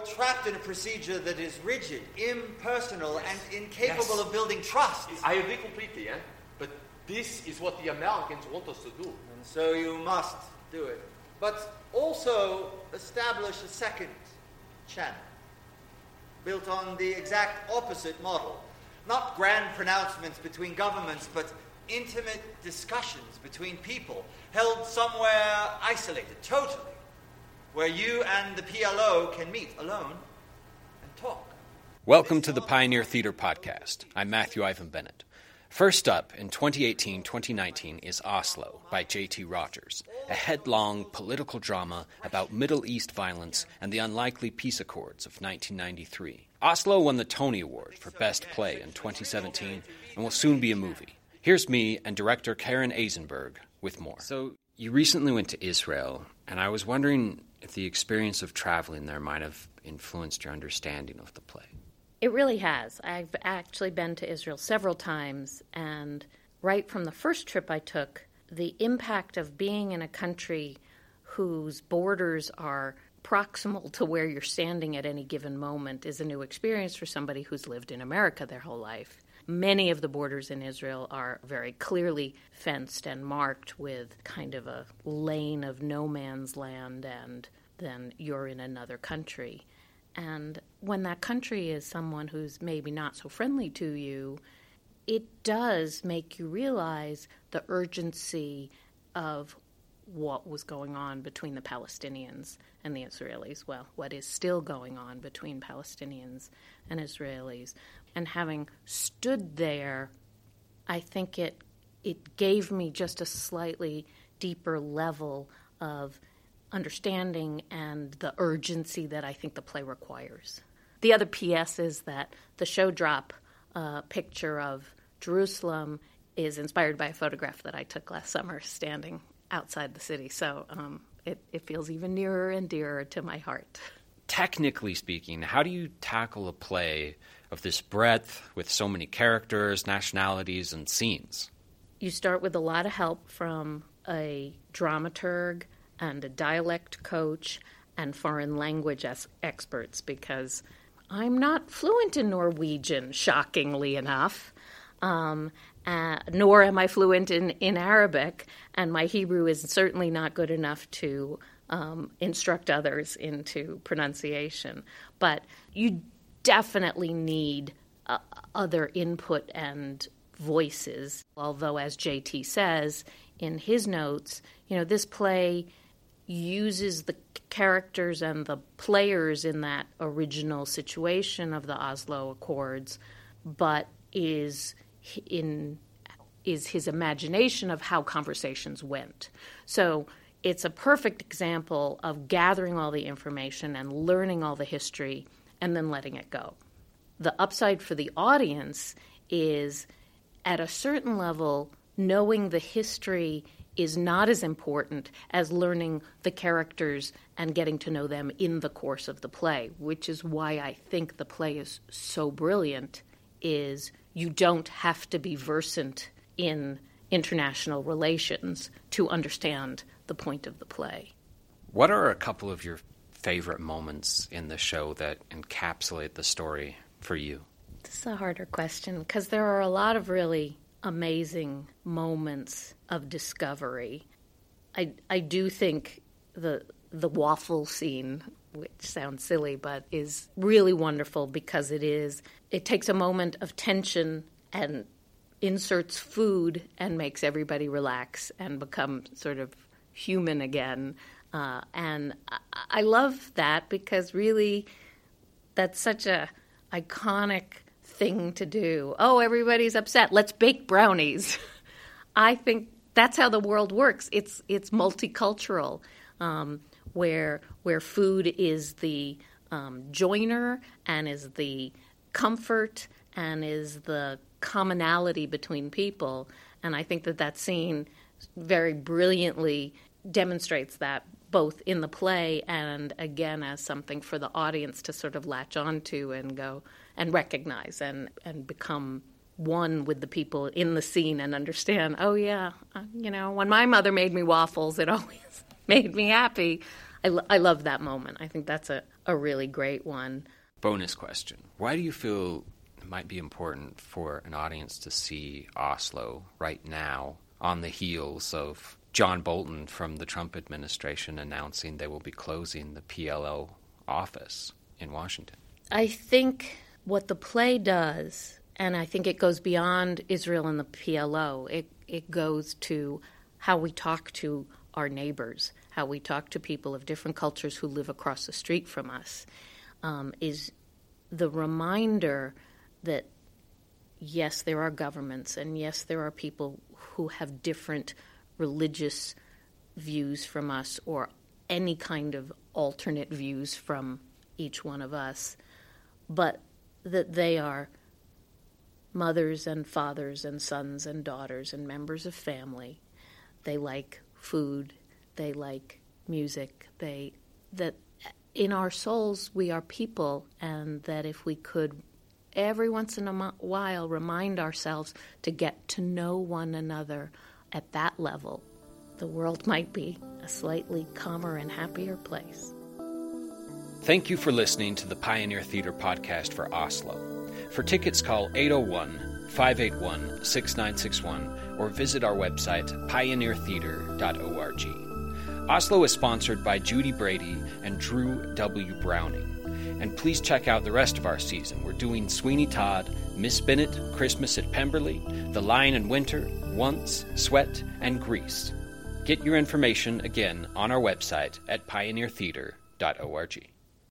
are trapped in a procedure that is rigid, impersonal, Yes. and incapable Yes. of building trust. I agree completely, eh? But this is what the Americans want us to do. And so you must do it. But also establish a second channel, built on the exact opposite model. Not grand pronouncements between governments, but intimate discussions between people, held somewhere isolated, totally, where you and the PLO can meet alone and talk. Welcome to the Pioneer Theater Podcast. I'm Matthew Ivan Bennett. First up in 2018 2019 is Oslo by J.T. Rogers, a headlong political drama about Middle East violence and the unlikely peace accords of 1993. Oslo won the Tony Award for Best Play in 2017 and will soon be a movie. Here's me and director Karen Azenberg with more. So, you recently went to Israel, and I was wondering if the experience of traveling there might have influenced your understanding of the play. It really has. I've actually been to Israel several times, and right from the first trip I took, the impact of being in a country whose borders are proximal to where you're standing at any given moment is a new experience for somebody who's lived in America their whole life. Many of the borders in Israel are very clearly fenced and marked with kind of a lane of no man's land, and then you're in another country. And when that country is someone who's maybe not so friendly to you, it does make you realize the urgency of what was going on between the Palestinians and the Israelis. Well, what is still going on between Palestinians and Israelis. And having stood there, I think it it gave me just a slightly deeper level of understanding and the urgency that I think the play requires. The other PS is that the show drop uh, picture of Jerusalem is inspired by a photograph that I took last summer standing outside the city. So um, it, it feels even nearer and dearer to my heart. Technically speaking, how do you tackle a play of this breadth with so many characters, nationalities, and scenes? You start with a lot of help from a dramaturg and a dialect coach and foreign language es- experts because I'm not fluent in Norwegian, shockingly enough. Um, uh, nor am I fluent in, in Arabic, and my Hebrew is certainly not good enough to um, instruct others into pronunciation. But you definitely need uh, other input and voices. Although, as JT says in his notes, you know, this play uses the characters and the players in that original situation of the Oslo Accords, but is in is his imagination of how conversations went. So it's a perfect example of gathering all the information and learning all the history and then letting it go. The upside for the audience is at a certain level knowing the history is not as important as learning the characters and getting to know them in the course of the play, which is why I think the play is so brilliant is you don't have to be versant in international relations to understand the point of the play. What are a couple of your favorite moments in the show that encapsulate the story for you? This is a harder question because there are a lot of really amazing moments of discovery. I I do think the the waffle scene, which sounds silly but is really wonderful because it is it takes a moment of tension and inserts food and makes everybody relax and become sort of human again. Uh, and I, I love that because really that's such a iconic thing to do. Oh, everybody's upset. Let's bake brownies. I think that's how the world works. It's it's multicultural, um, where where food is the um, joiner and is the comfort and is the commonality between people. And I think that that scene very brilliantly demonstrates that both in the play and again as something for the audience to sort of latch onto and go and recognize and, and become one with the people in the scene and understand, oh, yeah, uh, you know, when my mother made me waffles, it always made me happy. I, lo- I love that moment. I think that's a, a a really great one. Bonus question Why do you feel it might be important for an audience to see Oslo right now on the heels of John Bolton from the Trump administration announcing they will be closing the PLO office in Washington? I think what the play does, and I think it goes beyond Israel and the PLO, it, it goes to how we talk to our neighbors, how we talk to people of different cultures who live across the street from us, um, is the reminder that yes, there are governments, and yes, there are people who have different religious views from us or any kind of alternate views from each one of us, but that they are mothers and fathers and sons and daughters and members of family. They like food, they like music, they that in our souls we are people and that if we could every once in a while remind ourselves to get to know one another at that level, the world might be a slightly calmer and happier place. Thank you for listening to the Pioneer Theater podcast for Oslo. For tickets, call 801 581 6961 or visit our website pioneertheater.org. Oslo is sponsored by Judy Brady and Drew W. Browning. And please check out the rest of our season. We're doing Sweeney Todd, Miss Bennet, Christmas at Pemberley, The Lion in Winter, Once, Sweat, and Grease. Get your information again on our website at pioneertheater.org.